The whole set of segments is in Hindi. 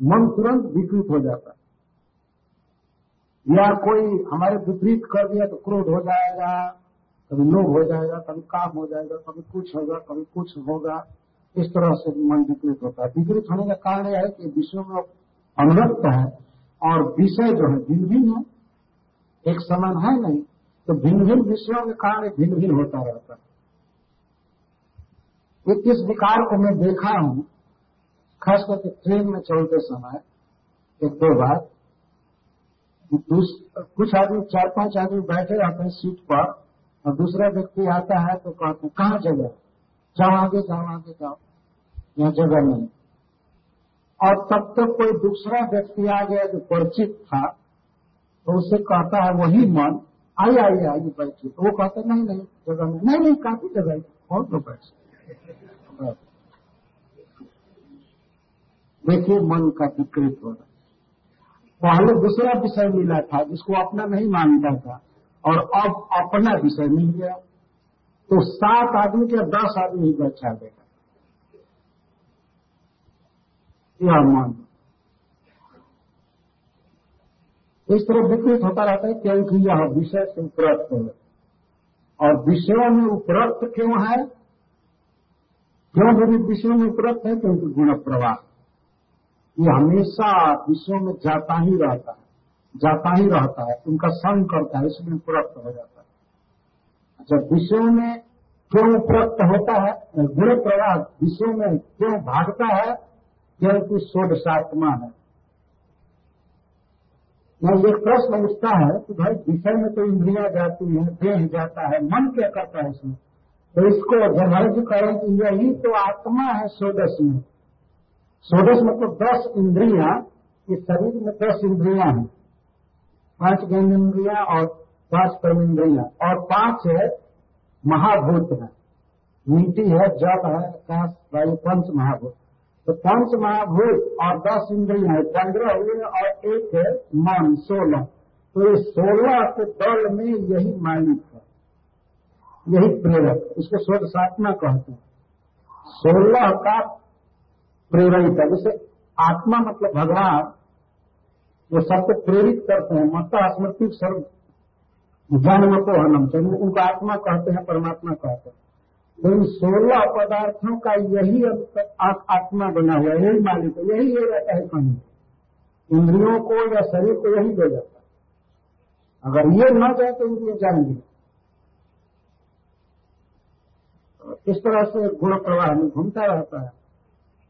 मन तुरंत विकृत हो जाता है। या कोई हमारे विपरीत कर दिया तो क्रोध हो जाएगा, कभी लोभ हो जाएगा, कभी काम हो जाएगा, कभी कुछ होगा, कभी कुछ होगा। इस तरह से मन विकृत होता है। विकृत होने का कारण यह है कि विषयों में अनुरक्त है और विषय जो है भिन्न भिन्न है। एक समान है नहीं तो भिन्न भिन्न विषयों के कारण भिन्न भिन्न होता रहता है। इस विकार को मैं देखा हूँ खास करके ट्रेन में चलते समय, एक दो बार कुछ आदमी, चार पाँच आदमी बैठे रहते हैं सीट पर, और दूसरा व्यक्ति आता है तो कहते हैं, कहाँ जगह जाओ आगे जाओ आगे, जाओ। यहाँ जगह नहीं। और तब तक तो कोई दूसरा व्यक्ति आ गया जो परिचित था तो उसे कहता है, वही मन, आई आई आई बैठिए तो वो कहता नहीं नहीं, जगह नहीं। नहीं काफ़ी जगह बहुत लोग बैठ देखिए मन का विकृत हो रहा पहले दूसरा विषय मिला था, जिसको अपना नहीं मानता था, और अब अपना विषय मिल गया। तो सात आदमी के दस आदमी ही बचा देगा यह मन इस तरह विकृत होता रहता है, क्योंकि यह विषय से उपरक्त है। और विषयों में उपरक्त क्यों है? क्यों विषयों में उपरक्त है? क्योंकि गुण प्रवाह। ये हमेशा विषयों में जाता ही रहता है, जाता ही रहता है, उनका संग करता है, इसमें उपरक्त हो जाता है। अच्छा विषयों में क्यों उपरक्त होता है गुण प्रवाह विषयों में क्यों भागता है क्योंकि षोडशात्मा है। मैं एक प्रश्न उठता है कि भाई विषय में तो इंद्रिया जाती है, देह जाता है, मन क्या करता है इसमें? तो इसको जब जी करें कि यही तो आत्मा है षोडश में। षोडश मतलब दस इंद्रिया इस शरीर में दस इंद्रिया हैं। पाँच ज्ञानेन्द्रिया और पाँच कर्म इंद्रिया। और पाँच है महाभूत है। मिट्टी है जल है आकाश वायु, पंच, महाभूत। तो पंच, महाभूत और दस इंद्रिया है। पंद्रह हुए और एक है मन, सोलह। तो ये सोलह के दल में यही मालिक है। यही प्रेरक। इसको स्वर्ग साधना कहते हैं। सोलह का प्रेरित है जैसे आत्मा मतलब भगवान, वो सबको प्रेरित करते हैं मत स्मृति सर्व जन्म को हनम तो उनको आत्मा कहते हैं, परमात्मा कहते हैं। तो इन सोलह पदार्थों का यही आत्मा बना हुआ है, यही मालिक है, यही ले जाता है कहीं। इंद्रियों को या शरीर को यही ले जाता है। अगर ये न जाए तो इंद्रिय जाएँगे। इस तरह से गुण प्रवाह में घूमता रहता है।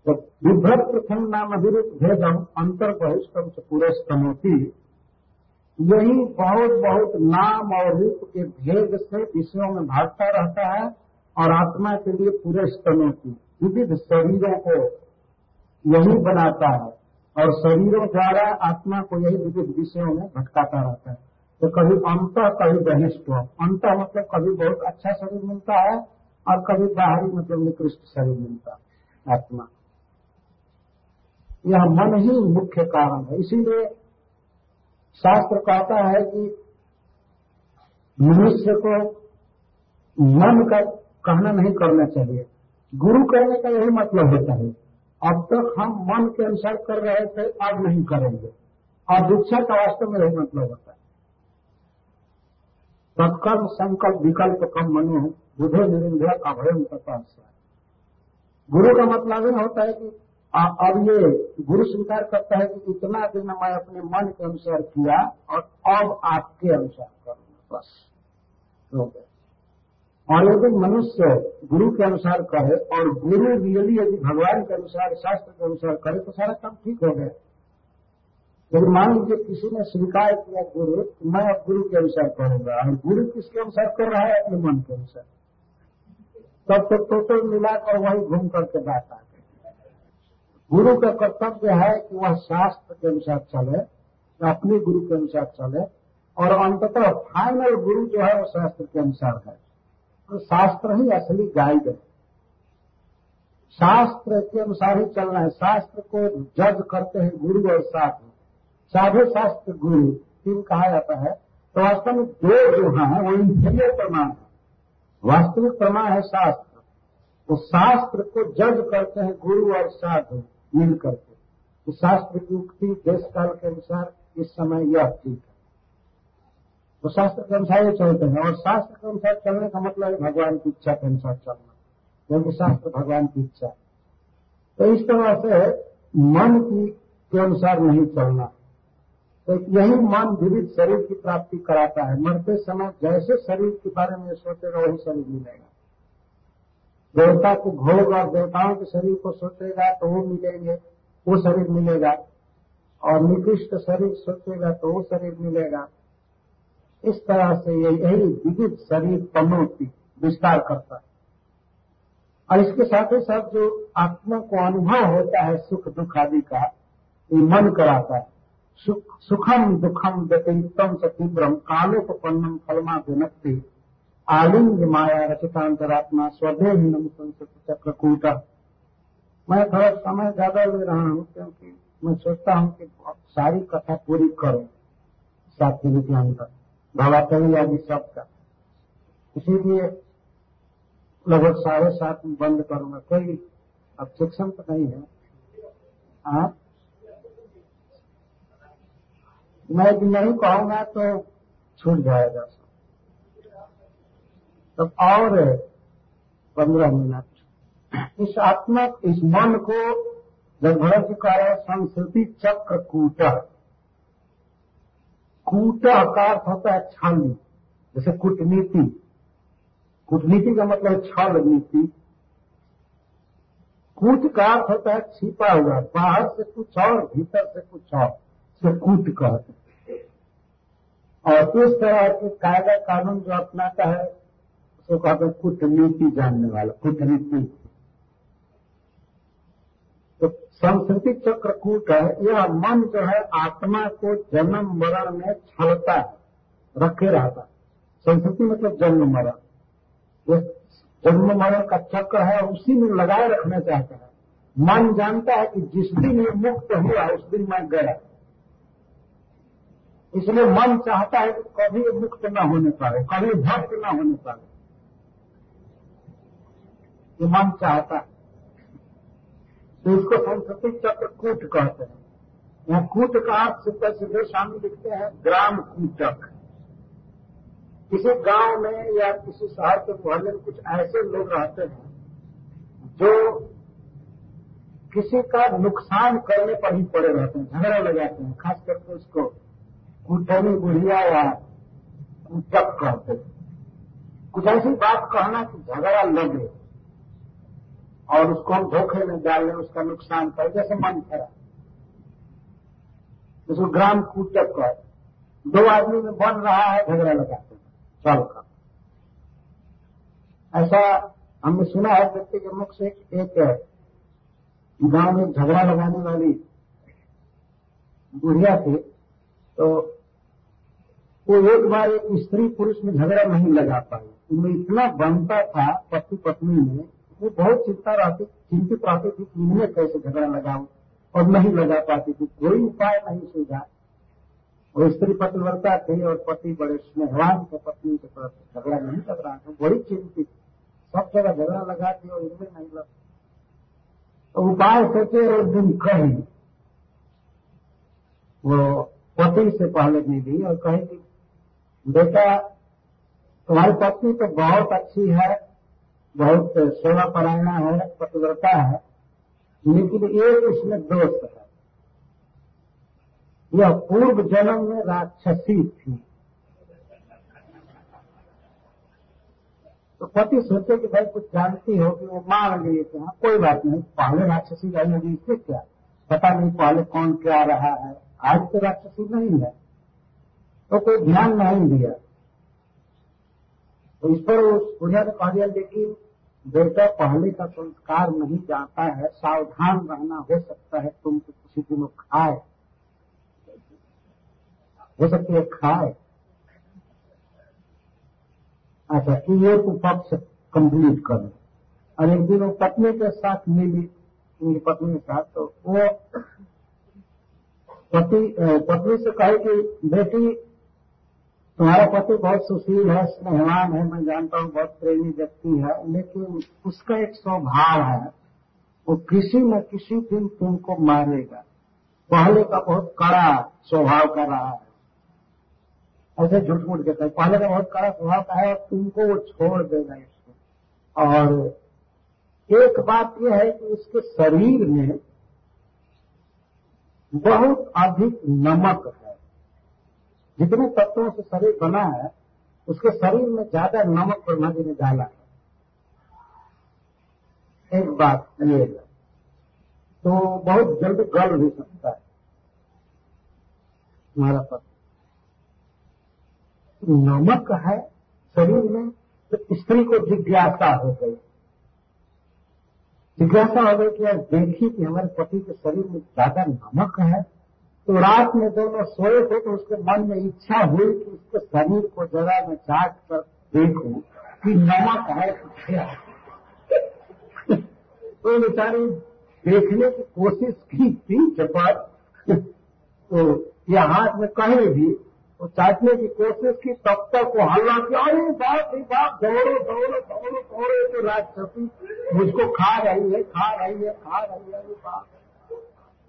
विभ्रत प्रथम नाम अभिरूप भेदम अंतर बहिष्कम से पूरे स्तमोती यही बहुत बहुत नाम और रूप के भेद से विषयों में भागता रहता है और आत्मा के लिए पूरे स्तनों की विविध शरीरों को यही बनाता है और शरीरों द्वारा आत्मा को यही विविध विषयों में भटकाता रहता है। तो कभी अंत, कभी बहिष्ठ अंत मतलब कभी बहुत अच्छा शरीर मिलता है और कभी बाहरी मतलब निकृष्ट शरीर मिलता है आत्मा। यह मन ही मुख्य कारण है। इसीलिए शास्त्र कहता है कि मनुष्य को मन का कहना नहीं करना चाहिए। गुरु कहने का यही मतलब होता है। अब तक हम मन के अनुसार कर रहे थे, अब नहीं करेंगे। और दीक्षा का वास्तव में यही मतलब होता है। तत्कर्म संकल्प विकल्प कम मनु बुधे निरिंध्या का भय गुरु का मतलब यह होता है कि अब ये गुरु स्वीकार करता है कि इतना दिन मैं अपने मन के अनुसार किया और अब आपके अनुसार करूँगा। बस। हो गया। और यदि मनुष्य गुरु के अनुसार करे और गुरु रियली यदि भगवान के अनुसार, शास्त्र के अनुसार करे तो सारा काम ठीक हो गया। यदि मान लीजिए किसी ने स्वीकार किया गुरु तो मैं अब गुरु के अनुसार करूँगा। और गुरु किसके अनुसार कर रहा है? अपने मन के अनुसार। तब तो टोटल मिलाकर वही घूम करके बात आ गुरु का कर्तव्य है कि वह शास्त्र के अनुसार चले अपने गुरु के अनुसार चले, और अंततः फाइनल गुरु जो है वो शास्त्र के अनुसार है। तो शास्त्र ही असली गाइड है। शास्त्र के अनुसार ही चलना है। शास्त्र को जज करते हैं गुरु और साधु। साधु शास्त्र गुरु, तीन कहा जाता है। तो वास्तव में दो जो है, वो इंफीरियर प्रमाण है। वास्तविक प्रमाण है शास्त्र। तो शास्त्र को जज करते हैं गुरु और साधु। मिल करके कि शास्त्र की उक्ति देश काल के अनुसार इस समय यह ठीक है। तो शास्त्र के अनुसार ये चलते हैं और शास्त्र के अनुसार चलने का मतलब है भगवान की इच्छा के अनुसार चलना, क्योंकि शास्त्र भगवान की इच्छा है। तो इस तरह से मन की के अनुसार नहीं चलना। तो यही मन विविध शरीर की प्राप्ति कराता है। मरते समय जैसे शरीर के बारे में सोचेगा, वही शरीर मिलेगा। देवता को भोग और देवताओं के शरीर को सोचेगा तो वो मिलेंगे, वो शरीर मिलेगा। और निकृष्ट शरीर सोचेगा तो वो शरीर मिलेगा। इस तरह से ये यही विविध शरीर पनोती विस्तार करता है। और इसके साथ ही साथ जो आत्मा को अनुभव होता है सुख दुख आदि का, ये मन कराता है। सुख, सुखम दुखम व्यतिरिक्तम स तीव्रम कालोपन्नम फलमा विनक्ति। आलिंग माया रचतांतरात्मा स्वदेहीनम संसत चक्रकूट। मैं थोड़ा समय ज़्यादा ले रहा हूँ क्योंकि मैं सोचता हूँ कि सारी कथा पूरी करूँ साथी के अंदर। भावातली आदि सबका इसीलिए लगभग साढ़े सात में बंद करूँगा। कोई ऑब्जेक्शन तो नहीं है। आप? मैं नहीं कहूँगा तो छूट जाएगा। तब और पंद्रह मिनट इस आत्मा, इस मन को जब भरत जी कह रहे संस्कृति चक्र कूट। कूट का अर्थ होता है छल, जैसे कूटनीति। कूटनीति का मतलब छल नीति। कूट का अर्थ होता है छिपा हुआ, बाहर से कुछ और, भीतर से कुछ और से कूट कहते और इस तरह के कायदा कानून जो अपनाता है उसको कहते हैं कूटनीति जानने वाला कूटनीति तो संस्कृति चक्रकूट है, यह मन जो है, आत्मा को जन्म मरण में छलता है, रखे रहता संस्कृति मतलब जन्म मरण। जन्म मरण का चक्र है, उसी में लगाए रखना चाहता है। मन जानता है कि जिस दिन ये मुक्त हुआ, उस दिन मैं गया। इसलिए मन चाहता है कि कभी मुक्त न होने पाए, कभी भक्त न होने पाए। ये मन चाहता है। तो इसको संस्कृति चक्र कूट कहते हैं। यहाँ कूट का सीधे सीधे स्वामी लिखते हैं, ग्राम कूटक। किसी गाँव में या किसी शहर के मोहल्ले में कुछ ऐसे लोग रहते हैं जो किसी का नुकसान करने पर ही पड़े रहते हैं, झगड़ा लगाते हैं, खास करके उसको कुटनी बुढ़िया या कुटक कहते हैं। कुछ ऐसी बात कहना कि झगड़ा लगे। और उसको हम धोखे में डाल लें उसका नुकसान कर जैसे मन खरा जिसको ग्राम कूटक कह। दो आदमी में बन रहा है, झगड़ा लगाते हैं। चल का ऐसा हमने सुना है व्यक्ति के मुख से एक गाँव में झगड़ा लगाने वाली बुढ़िया थी तो वो एक बार एक स्त्री पुरुष में झगड़ा नहीं लगा पाई। उनमें इतना बनता था पति पत्नी में वो बहुत चिंता रहती, चिंतित रहती थी कि इन्हें कैसे झगड़ा लगाऊँ और नहीं लगा पाती थी कोई उपाय नहीं सूझा और स्त्री पतिव्रता थी और पति बड़े स्नेहवान थे, पत्नी के प्रति झगड़ा नहीं लग रहा था, बड़ी चिंतित। सब जगह झगड़ा लगा थी और इनमें नहीं लग। तो उपाय सोचे और दिन कही। वो पति से पहले मिली और कहे कि बेटा, तुम्हारी पत्नी तो बहुत अच्छी है बहुत सेवा परायणा है, पतिव्रता है लेकिन एक इसमें दोष है। यह पूर्व जन्म में राक्षसी थी। तो पति सोचे कि भाई कुछ जानती हो कि वो मान लिए कि हाँ कोई बात नहीं, पहले राक्षसी आई होगी, इससे क्या? पता नहीं पहले कौन क्या रहा है। आज तो राक्षसी नहीं है। तो कोई ध्यान नहीं दिया। तो इस पर उस बुढ़िया ने कह दिया लेकिन बेटा पहले का संस्कार नहीं जाता है, सावधान रहना हो सकता है, तुम तो किसी दिन खाए। हो सकती है खाए। अच्छा कि ये तो पक्ष कंप्लीट कर और एक दिन वो पत्नी के साथ मिली, उनकी पत्नी के साथ तो वो पति पत्नी से कहे कि, बेटी तुम्हारा पति बहुत सुशील है, स्नेहवान है, मैं जानता हूँ बहुत प्रेमी व्यक्ति है, लेकिन उसका एक स्वभाव है, वो किसी न किसी दिन तुमको मारेगा। पहले का बहुत कड़ा स्वभाव का रहा है। ऐसे झूठ मूठ के पहले का बहुत कड़ा स्वभाव का है और तुमको वो छोड़ देगा इसको। और एक बात यह है कि उसके शरीर में बहुत अधिक नमक है। जितने तत्वों से शरीर बना है, उसके शरीर में ज़्यादा नमक ब्रह्मा जी ने डाला है। एक बात ये तो बहुत जल्द गल भी सकता है। तुम्हारा पति नमक है शरीर में तो स्त्री को जिज्ञासा हो गई। जिज्ञासा हो गई कि यार देखी कि हमारे पति के शरीर में ज़्यादा नमक है तो रात में दोनों सोए थे तो उसके मन में इच्छा हुई कि उसके शरीर को जरा मैं चाट कर देखूँ कि नमक है क्या तो बेचारी देखने की कोशिश की थी जब तो या हाथ में कहीं भी तो चाटने की कोशिश की, तब तक वो हल्ला किया, अरे बाप रे बाप, दौड़ो दौड़ो दौड़ो दौड़ो तो राजसी मुझको खा रही है, खा रही है, खा रही है बाप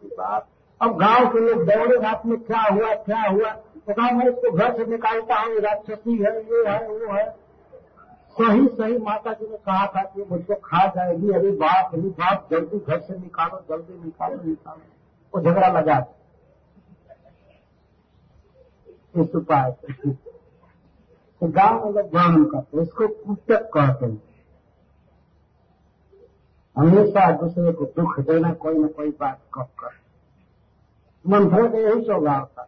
बाप। अब गाँव के लोग दौड़े, रात में क्या हुआ क्या हुआ? तो कहा मैं इसको घर से निकालता हूँ, राक्षसी है, ये है, वो है। सही सही माता जी ने कहा था कि मुझको खा जाएगी। अरे बाप अरे बाप, जल्दी घर से निकालो, जल्दी निकालो निकालो। वो झगड़ा लगा इस उपाय तो गाँव में लोग गान करते इसको कुटक कहते हैं। हमेशा दूसरे को दुख देना, कोई न कोई बात कब कर मंत्रों का यही स्वभाव था।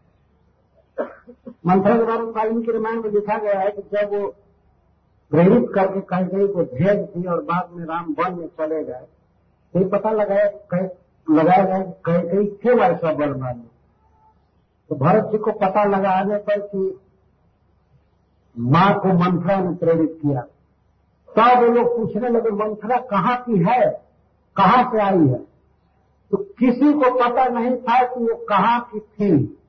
मंत्रों के बारे में वाल्मीकि रामायण में लिखा गया है कि जब वो प्रेरित करके कैकई को भेज दी और बाद में राम वन में चले गए तो ये पता लगाया लगाया गया कि कैकई क्यों ऐसा वर माने तो भरत जी को पता लगाने पर कि माँ को मंथरा ने प्रेरित किया। तब वो लोग पूछने लगे मंथरा कहाँ की है? कहाँ से आई है? किसी को पता नहीं था कि वो कहाँ की थी।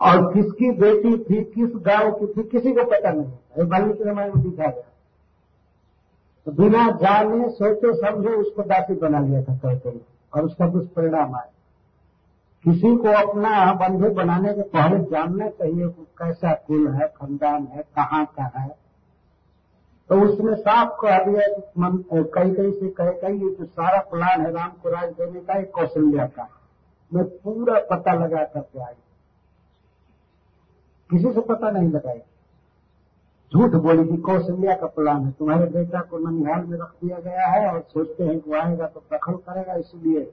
और किसकी बेटी थी, किस गाँव की थी, किसी को पता नहीं था। वाल्मीकि रामायण में दिखा गया। तो बिना जाने, सोचे, समझे, उसको दासी बना लिया था कहते और उसका दुष्परिणाम आया। किसी को अपना बंधु बनाने के पहले जानना चाहिए कि कैसा कुल है, खानदान है, कहाँ का है। तो उसने साफ़ कह दिया कि कई कई से कह कई ये जो सारा प्लान है राम को राज देने का, एक कौशल्या का। मैं पूरा पता लगा करके आई। किसी से पता नहीं लगाई झूठ बोली कि कौशल्या का प्लान है। तुम्हारे बेटा को ननिहाल में रख दिया गया है और सोचते हैं कि आएगा तो दखल करेगा, इसलिए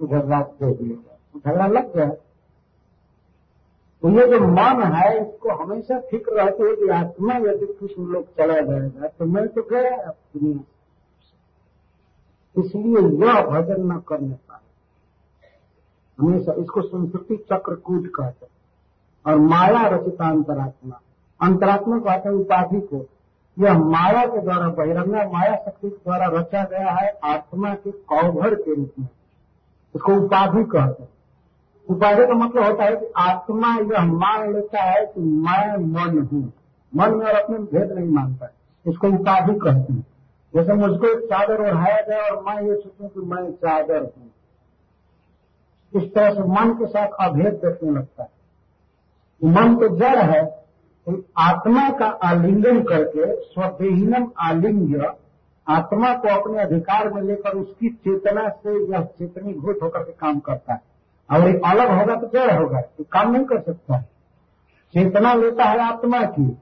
उधर रात दे दिएगा झगड़ा लग गया। तो ये जो मन है इसको हमेशा फ़िक्र रहती है कि आत्मा यदि कुछ लोग चला जाएगा तो मैं तो गया दुनिया इसलिए यह भजन न करने पाए। हमेशा इसको संस्कृति चक्रकूट कहते हैं। और माया रचिता अंतरात्मा। अंतरात्मा को आता उपाधि को। यह माया के द्वारा बहिरंगा माया शक्ति के द्वारा रचा गया है, आत्मा के कौभर के रूप में। इसको उपाधि कहते हैं। उपाधि का मतलब होता है कि आत्मा यह मान लेता है कि मैं मन हूँ। मन में और अपने भेद नहीं मानता है। इसको उपाधि कहते हैं। जैसे मुझको एक चादर ओढ़ाया गया और मैं ये सोचूं कि मैं चादर हूँ। इस तरह से मन के साथ अभेद देखने लगता है। मन तो जड़ है तो आत्मा का आलिंगन करके स्वदेहीनम आलिंग्य आत्मा को अपने अधिकार में लेकर उसकी चेतना से यह चेतनी चेतनीभूत होकर के काम करता है। और एक अलग होगा तो जड़ होगा तो काम नहीं कर सकता। है चेतना लेता है आत्मा की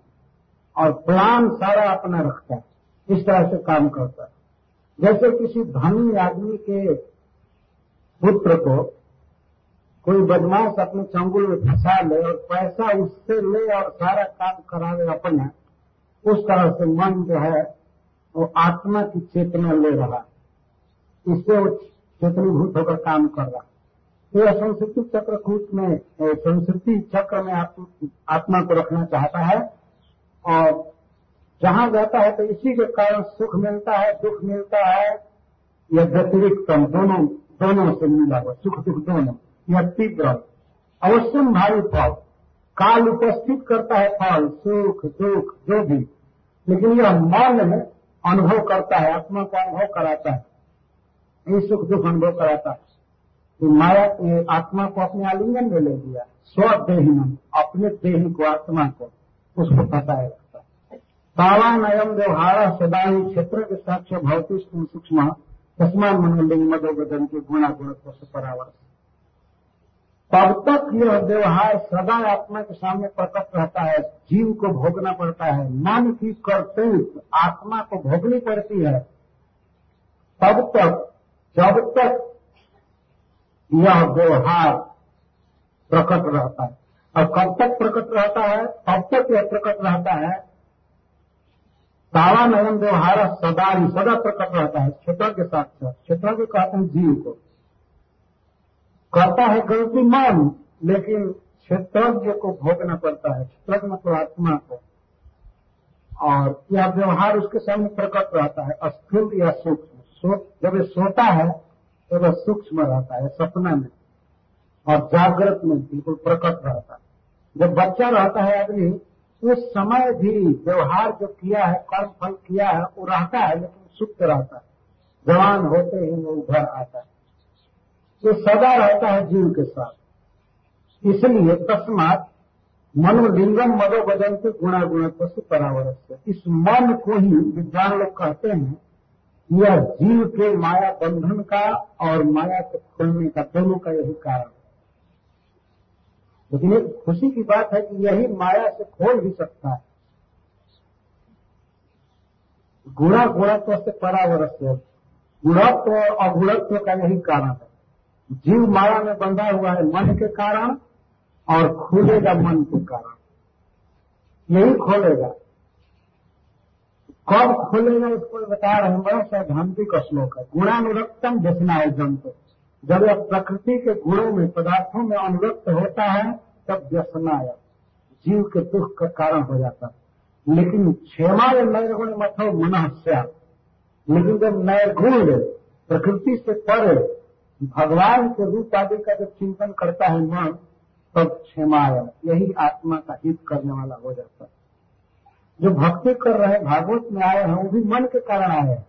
और प्लान सारा अपना रखता है। इस तरह से काम करता है। जैसे किसी धनी आदमी के पुत्र को कोई बदमाश अपने चंगुल में फंसा ले और पैसा उससे ले और सारा काम करावे अपना, उस तरह से मन जो है, वो आत्मा की चेतना ले रहा इससे वो चेतनीभूत होकर काम कर रहा यह संस्कृति चक्रकूट में संस्कृति चक्र में आप, आत्मा को रखना चाहता है और जहाँ जाता है तो इसी के कारण सुख मिलता है दुख मिलता है। यह व्यतिरिक्तम दोनों दोनों से मिला हुआ सुख दुख दोनों यह तीव्र अवश्य भारी फल काल उपस्थित करता है फल सुख दुख जो भी। लेकिन यह मन अनुभव करता है आत्मा को अनुभव कराता है। ये सुख दुख अनुभव कराता है। कि माया ये आत्मा को अपने आलिंगन में ले लिया। स्वदेहिनम अपने देह को, आत्मा को, उसको फंसाए रखता तावान अयम व्यवहार सदा ही क्षेत्र के साक्ष्य भौतिक सूक्ष्म तस्मान मनोलिंग, मदोगदन के गुणा गुण से परावर्त तब तक यह व्यवहार सदा आत्मा के सामने प्रकट रहता है। जीव को भोगना पड़ता है। मन की करतूत आत्मा को भोगनी पड़ती है। तब तक, जब तक यह व्यवहार प्रकट रहता है। और कब तक प्रकट रहता है? तब तक यह प्रकट रहता है? तावा नयन व्यवहार सदा ही सदा प्रकट रहता है, क्षेत्र के साथ साथ, क्षेत्र के कहते हैं जीव को। करता है गलती मन, लेकिन क्षेत्रज्ञ को भोगना पड़ता है, क्षेत्रज्ञ मतलब आत्मा को। और यह व्यवहार उसके सामने प्रकट रहता है, अस्थिर या सूक्ष्म। जब ये सोता है तो वह सूक्ष्म रहता है, सपना में। और जागृत में बिल्कुल प्रकट रहता है। जब बच्चा रहता है आदमी, उस समय भी व्यवहार जो किया है, कर्म फल किया है, वो रहता है, लेकिन सुप्त रहता है। जवान होते ही वो उभर आता है। ये सदा रहता है जीव के साथ। इसलिए तस्मात मनोलिंगम मदो बदन से गुणा गुणत्व से परावरत इस मन को ही विद्वान लोग कहते हैं यह जीव के माया बंधन का और माया के खोलने का दोनों का यही कारण लेकिन एक खुशी की बात है कि यही माया से खोल भी सकता है। गुणा गुणत्व से परावरस्य गुणत्व और अगुणत्व का यही कारण है। जीव माया में बंधा हुआ है मन के कारण और खुलेगा मन के कारण। यही खोलेगा। कब खोलेगा इसको बता रहे हैं, बड़ा सैद्धांतिक श्लोक है। गुणानुरक्तम देखना है जंतु। जब यह प्रकृति के गुणों में, पदार्थों में अनुरक्त होता है, तब व्यसनाय, जीव के दुख का कारण हो जाता है। लेकिन क्षेमा या नैर्गुण मथो मन लेकिन जब नैर्गुण प्रकृति से परे, भगवान के रूप आदि का जब चिंतन करता है मन, तब क्षमाय, यही आत्मा का हित करने वाला हो जाता है। जो भक्ति कर रहे भागवत में आए हैं, वो भी मन के कारण आए हैं।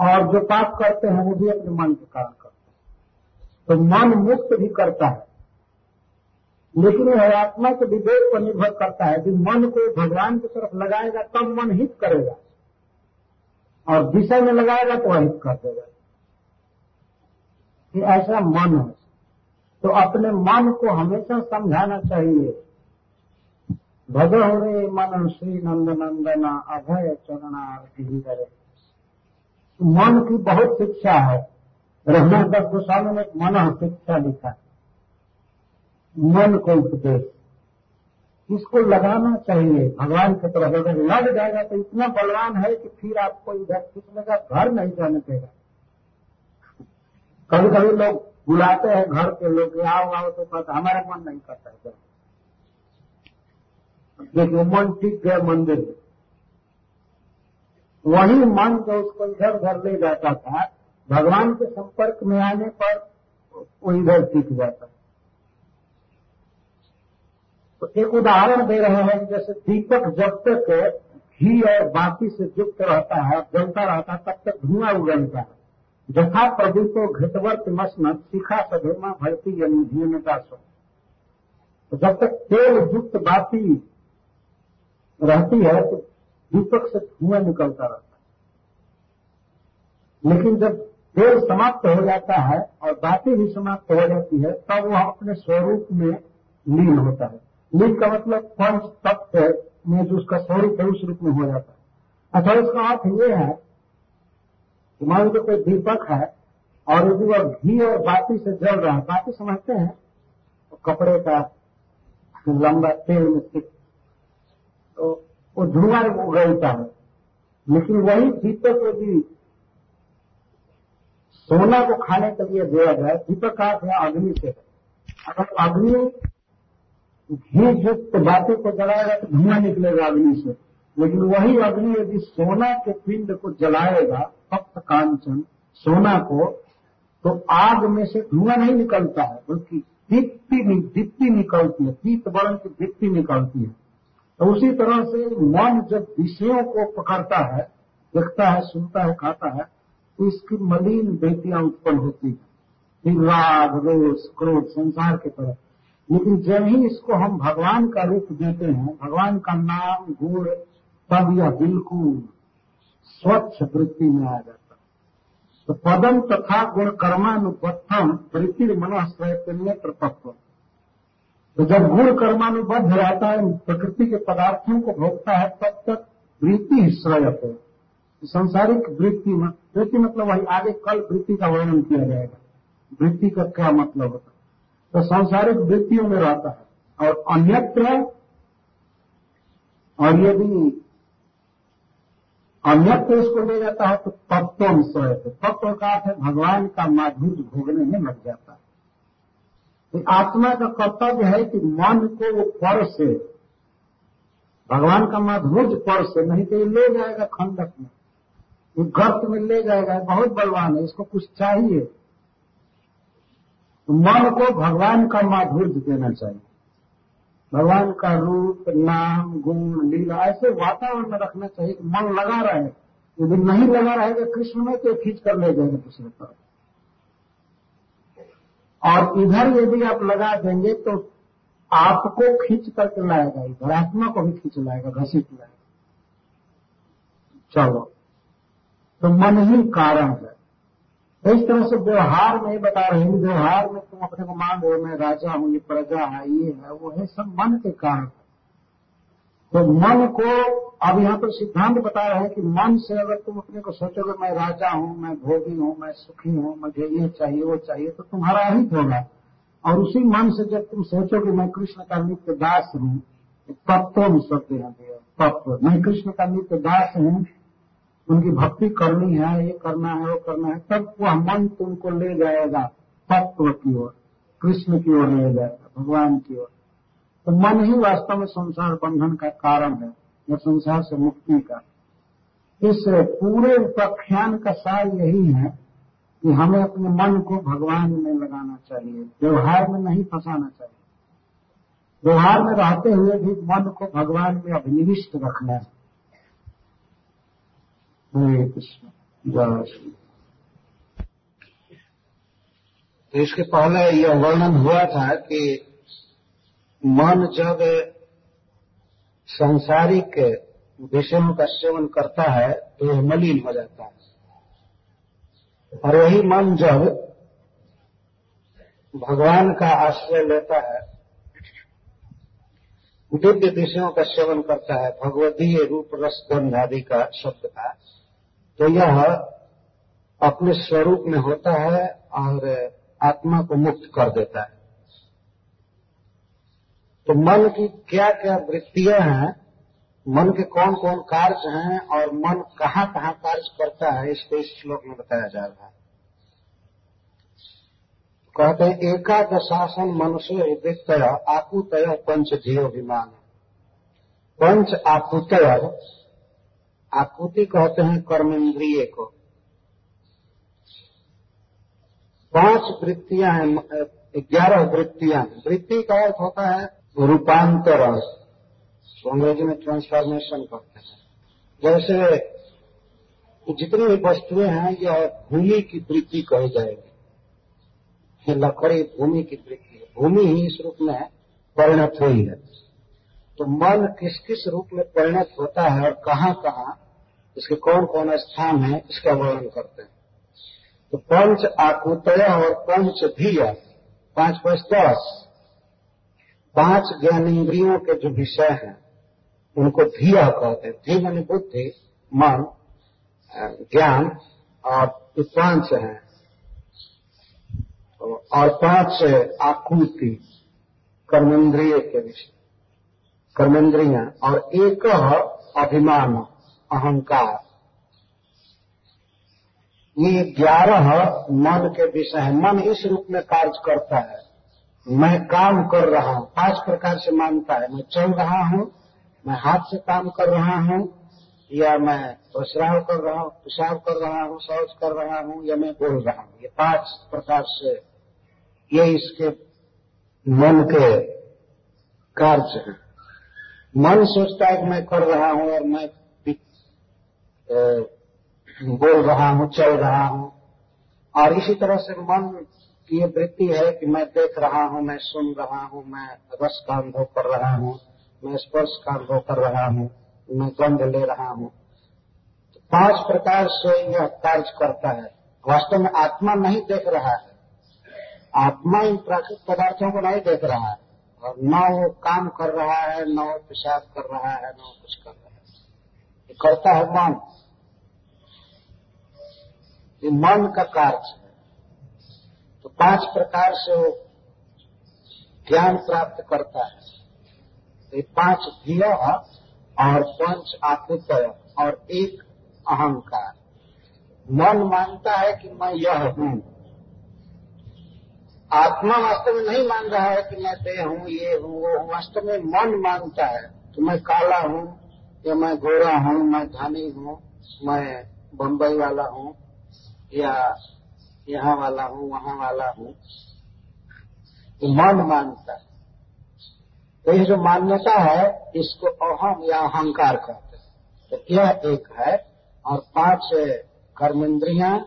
और जो पाप करते हैं, वो भी अपने मन के कारण करते हैं। तो मन मुक्त भी करता है, लेकिन यह आत्मा के विवेक पर निर्भर करता है। कि मन को भगवान की तरफ़ लगाएगा, तब मन हित करेगा। और विषय में लगाएगा तो अहित कर देगा। ऐसा मन है। तो अपने मन को हमेशा समझाना चाहिए। भजो रे मन श्री नंद नंदना अभय चरणार्थी करे मन की बहुत शिक्षा है। रघुनाथ गोस्वामी ने मन शिक्षा लिखा। मन को उपदेश। इसको लगाना चाहिए। भगवान की तरफ़ अगर लग जाएगा तो इतना बलवान है कि फिर आपको इधर खींचने का घर नहीं जाने देगा। कभी कभी लोग बुलाते हैं घर के लोग आओ आओ तो कहते हमारा मन नहीं करता है। मन ठीक गया मंदिर वही मन जो उसको इधर उधर ले जाता था। भगवान के संपर्क में आने पर वो इधर टिक जाता। तो एक उदाहरण दे रहे हैं, जैसे दीपक जब तक घी और बाकी से युक्त रहता है, जलता रहता तब तक धुआँ उगलता है। जथा प्रदीपो घृतवर्त मसनत शिखा सधर्मा भरती यानी का सो तो जब तक तेल युक्त बाती रहती है तो दीपक से धुआँ निकलता रहता है। लेकिन जब तेल समाप्त हो जाता है और बाती भी समाप्त हो जाती है, तब वह अपने स्वरूप में लीन होता है। लीन का मतलब पंच तत्व में जो उसका स्वरूप है उस रूप में हो जाता है। अच्छा इसका अर्थ ये है कि मान लो कोई दीपक है, और यदि वह घी और बाती से जल रहा है, बाती समझते हैं? तो कपड़े का लंबा तेल में तो वो धुआँ उगलता है। लेकिन वही दीपक यदि सोना को खाने के लिए दिया जाए, दीपक का है अग्नि से। अगर अग्नि घी युक्त बाती को जलाएगा तो धुआँ निकलेगा अग्नि से। लेकिन वही अग्नि यदि सोना के पिंड को जलाएगा, तप्त कांचन, सोना को तो आग में से धुआँ नहीं निकलता है, बल्कि दीप्ति दीप्ति निकलती है पीत वर्ण की दीप्ति निकलती है। तो उसी तरह से मन जब विषयों को पकड़ता है, देखता है, सुनता है, खाता है तो इसकी मलिन बेटियाँ उत्पन्न होती है। राग रोष, क्रोध, संसार के तरफ़ लेकिन जब ही इसको हम भगवान का रूप देते हैं, भगवान का नाम, गुण, तब यह बिल्कुल स्वच्छ वृत्ति में आ जाता है। तो पदम तथा गुण कर्मानुबद्धम वृत्ति मनोश्रय तत्व तो जब गुण कर्मानुबद्ध रहता है, प्रकृति के पदार्थों को भोगता है, तब तक वृत्ति श्रयत है। संसारिक वृत्ति में, वृत्ति मतलब वही आगे कल वृत्ति का वर्णन किया जाएगा। वृत्ति का क्या मतलब होता है? तो सांसारिक वृत्तियों में रहता है। और अन्यत्र, और यदि अन्यत्र इसको ले जाता है तो तत्व स्वयं तत्व का अर्थ है, भगवान का माधुर्य भोगने में लग जाता है। तो आत्मा का कर्तव्य है कि मन को वो पर से, भगवान का माधुर्य पर से, नहीं तो ये ले जाएगा खंडक में। ये गर्त में ले जाएगा बहुत बलवान है, इसको कुछ चाहिए। तो मन को भगवान का माधुर्य देना चाहिए। भगवान का रूप, नाम, गुण, लीला, ऐसे वातावरण में रखना चाहिए कि मन लगा रहे। यदि नहीं लगा रहेगा कृष्ण में तो खींच कर ले जाएँगे दूसरे तरफ़ और इधर यदि आप लगा देंगे तो आपको खींच करके लाएगा इधर आत्मा को भी खींच लाएगा, घसीट लाएगा। चलो तो मन ही कारण है। इस तरह से व्यवहार में बता रहे हैं। व्यवहार में तुम अपने को मान रहे हो, मैं राजा हूँ, ये प्रजा है, ये है, वो है सब मन के कारण। तो मन को, अब यहाँ पर सिद्धांत बता रहे हैं कि मन से अगर तुम अपने को सोचोगे, मैं राजा हूँ, मैं भोगी हूँ, मैं सुखी हूँ, मुझे ये चाहिए, वो चाहिए तो तुम्हारा हित होगा। और उसी मन से जब तुम सोचोगे, मैं कृष्ण का नित्य दास हूँ तत्व में शब्द यहाँ तत्व। मैं कृष्ण का नित्य दास हूँ, उनकी भक्ति करनी है, ये करना है, वो करना है, तब वह मन तुमको ले जाएगा, तत्व की ओर, कृष्ण की ओर ले जाएगा, भगवान की ओर। तो मन ही वास्तव में संसार बंधन का कारण है या संसार से मुक्ति का। इस पूरे उपाख्यान का सार यही है कि हमें अपने मन को भगवान में लगाना चाहिए, व्यवहार में नहीं फंसाना चाहिए। व्यवहार में रहते हुए भी मन को भगवान में अभिनिविष्ट रखना है। तो इसके पहले यह वर्णन हुआ था कि मन जब संसारिक विषयों का सेवन करता है तो यह मलिन हो जाता है। और वही मन जब भगवान का आश्रय लेता है, दिव्य विषयों का सेवन करता है भगवतीय रूप, रस, गंध आदि का शब्द का तो यह अपने स्वरूप में होता है और आत्मा को मुक्त कर देता है। तो मन की क्या क्या वृत्तियाँ हैं, मन के कौन कौन कार्य हैं और मन कहाँ कहाँ कार्य करता है इसको इस श्लोक में बताया जा रहा है। कहते हैं, एकादशासन मनुष्य वृत्तय आकुतय पंच विमान पंच आकुतय, आकुति कहते हैं कर्मेंद्रिय को। पाँच वृत्तियाँ हैं, ग्यारह वृत्तियाँ। वृत्ति का अर्थ होता है रूपांतर तो अंग्रेज़ी में ट्रांसफॉर्मेशन कहते हैं। जैसे जितनी भी वस्तुएँ हैं, यह भूमि की वृत्ति कही जाएगी। ये लकड़ी भूमि की वृत्ति है। भूमि ही इस रूप में परिणत हुई है। तो मन किस किस रूप में परिणत होता है और कहाँ कहाँ, इसके कौन कौन स्थान है, इसका वर्णन करते हैं। तो पंच आकुतय और पंच भी पाँच पाँच दस पाँच ज्ञानेन्द्रियों के जो विषय हैं, उनको धीय कहते हैं। धी मन बुद्धि, मन ज्ञान और पाँच हैं। और पाँच आकृति कर्मेंद्रिय के विषय। कर्मेंद्रिया और एक अभिमान, अहंकार। ये ग्यारह मन के विषय है। मन इस रूप में कार्य करता है। मैं काम कर रहा हूँ। पाँच प्रकार से मानता है। मैं चल रहा हूँ, मैं हाथ से काम कर रहा हूँ, या मैं पसराव कर रहा हूँ, पेशाब कर रहा हूँ, शौच कर रहा हूँ, या मैं बोल रहा हूँ। ये पाँच प्रकार से, ये इसके मन के कार्य हैं। मन सोचता है कि मैं कर रहा हूँ और मैं बोल रहा हूँ, चल रहा हूँ। और इसी तरह से मन कि ये वृत्ति है कि मैं देख रहा हूँ, मैं सुन रहा हूँ, मैं रस का अनुभव कर रहा हूँ, मैं स्पर्श का अनुभव कर रहा हूँ, मैं गंध ले रहा हूँ। तो पाँच प्रकार से यह कार्य करता है। वास्तव में आत्मा नहीं देख रहा है। आत्मा इन प्राकृतिक पदार्थों को नहीं देख रहा है। और न वो काम कर रहा है, न वो पेशाब कर रहा है, न वो कुछ कर रहा है। ये करता है मन। ये मन का कार्य। है तो पाँच प्रकार से वो ज्ञान प्राप्त करता है। ये पाँच धिय और पंच आकृत और एक अहंकार। मन मानता है कि मैं यह हूँ। आत्मा वास्तव में नहीं मान रहा है कि मैं देह हूँ, ये हूँ, वो हूँ। वास्तव में मन मानता है कि मैं काला हूँ, या मैं गोरा हूँ, मैं धनी हूँ, मैं बम्बई वाला हूँ, या यहाँ वाला हूँ, वहाँ वाला हूँ। तो मन मानता है। तो ये जो मान्यता है, इसको अहम या अहंकार कहते हैं। तो यह एक है, और पाँच कर्मेंद्रिया,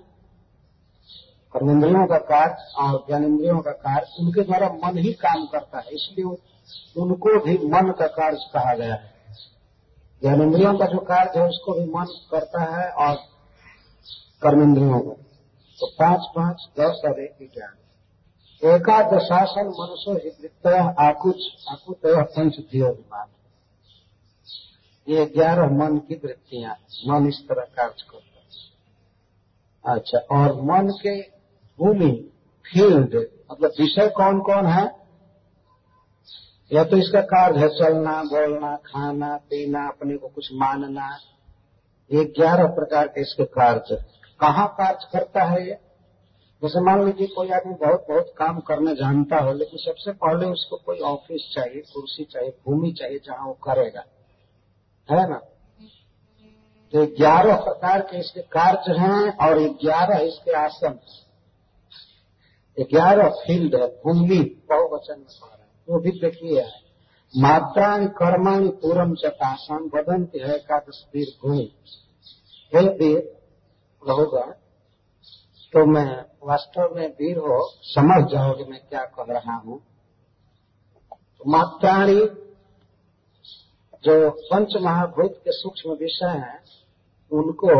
कर्मेंद्रियों का कार्य और ज्ञानेन्द्रियों का कार्य, उनके द्वारा मन ही काम करता है। इसलिए उनको भी मन का कार्य कहा गया है। ज्ञानेन्द्रियों का जो कार्य है, उसको भी मन करता है और कर्मेंद्रियों का। तो पाँच पाँच, दस और एक ग्यारह एकादशासन मनुष्य हित आकुच आकुत पंच धियोभिमान ये ग्यारह मन की वृत्तियाँ, मन इस तरह कार्य करता है। अच्छा और मन के भूमि, फ़ील्ड मतलब विषय कौन कौन है? या तो इसका कार्य है चलना, बोलना, खाना, पीना, अपने को कुछ मानना। ये ग्यारह प्रकार के इसके कार्य कहाँ कार्य करता है ये? जैसे मान लीजिए कोई आदमी बहुत बहुत काम करने जानता हो, लेकिन सबसे पहले उसको कोई ऑफ़िस चाहिए, कुर्सी चाहिए, भूमि चाहिए जहाँ वो करेगा। है ना? तो ग्यारह प्रकार के इसके कार्य हैं और ग्यारह इसके आसन। ग्यारह फ़ील्ड है, भूमि, बहुवचन में कह रहे हैं। वो भी देखिए है। मात्राणी कर्माणी पूरम चतासन बदंत है एकादश वीर भूमि। वीर रहोगा तो मैं वास्तव में वीर हो, समझ जाओ कि मैं क्या कह रहा हूँ। तो मात्राणी जो पंच महाभूत के सूक्ष्म विषय हैं, उनको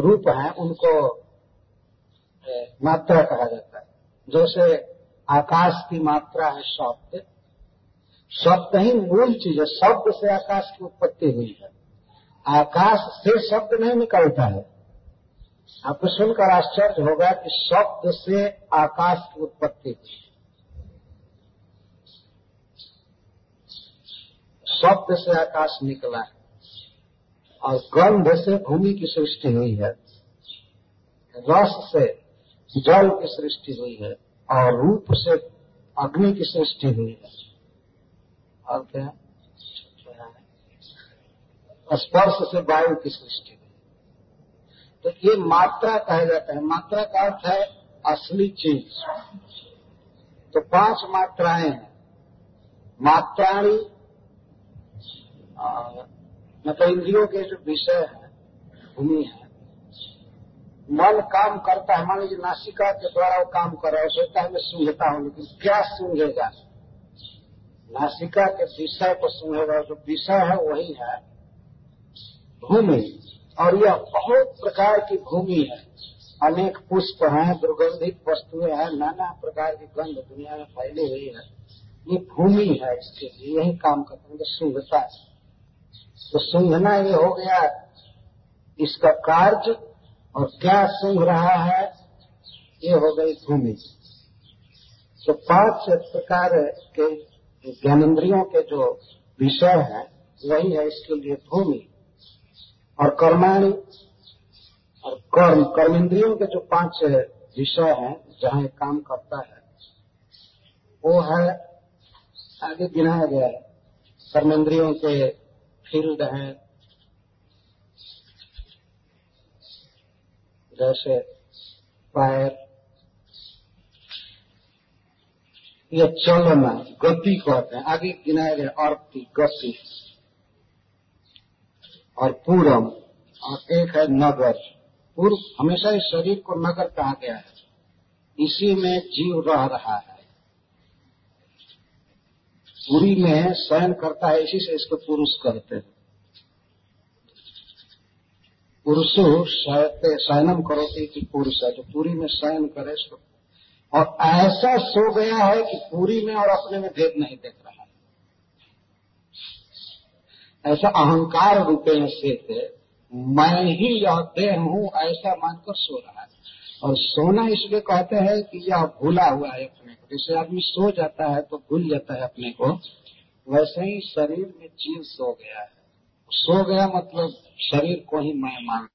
रूप है, उनको मात्रा कहा जाता है। जैसे आकाश की मात्रा है शब्द। शब्द ही मूल चीज़ है। शब्द से आकाश की उत्पत्ति हुई है। आकाश से शब्द नहीं निकलता है। आपको सुनकर आश्चर्य होगा कि शब्द से आकाश की उत्पत्ति हुई। शब्द से आकाश निकला है और गंध से भूमि की सृष्टि हुई है। रस से जल की सृष्टि हुई है और रूप से अग्नि की सृष्टि हुई है। और क्या? स्पर्श से वायु की सृष्टि तो ये मात्रा कहा जाता है। मात्रा का अर्थ है असली चीज़। तो पाँच मात्राएँ हैं। मात्राणी मतलब इंद्रियों के जो विषय है, भूमि है। मन काम करता है। मान लीजिए नासिका के द्वारा वो काम कर रहा है। सोचता है, मैं सूंघता हूँ, लेकिन क्या सूंघेगा? नासिका के विषय को सूंघेगा। जो विषय है, वही है। भूमि। और यह बहुत प्रकार की भूमि है। अनेक पुष्प हैं, दुर्गंधित वस्तुएँ हैं, नाना प्रकार की गंध दुनिया में फैली हुई है। ये भूमि है इसके लिए, यही काम करते हैं सूंघता है। तो सूंघना ये हो गया इसका कार्य, और क्या सूंघ रहा है, ये हो गई भूमि। तो पाँच प्रकार के ज्ञानेन्द्रियों के जो विषय है, वही है इसके लिए भूमि। और कर्माणी और कर्म, कर्मेंद्रियों के जो पाँच विषय हैं, जहाँ काम करता है, वो है आगे गिनाया गया है। कर्मेंद्रियों के फ़ील्ड हैं। जैसे पैर, या चलना, गति कहते हैं। आगे गिनाया गया अर्थ की गति। और पूरम और एक है नगर। पूर्व हमेशा इस शरीर को नगर कहा गया है। इसी में जीव रह रहा है। पूरी में शयन करता है, इसी से इसको पुरुष कहते हैं। पुरुषो शयनम करो कि पुरुष है। जो पूरी में शयन करे, इसको और ऐसा सो गया है कि पूरी में और अपने में भेद नहीं देख रहा है ऐसा अहंकार रूपे में से मैं ही यह देह हूँ, ऐसा मानकर सो रहा है। और सोना इसलिए कहते हैं कि यह भूला हुआ है अपने को। जैसे आदमी सो जाता है तो भूल जाता है अपने को, वैसे ही शरीर में जीव सो गया है। सो गया मतलब शरीर को ही मैं मान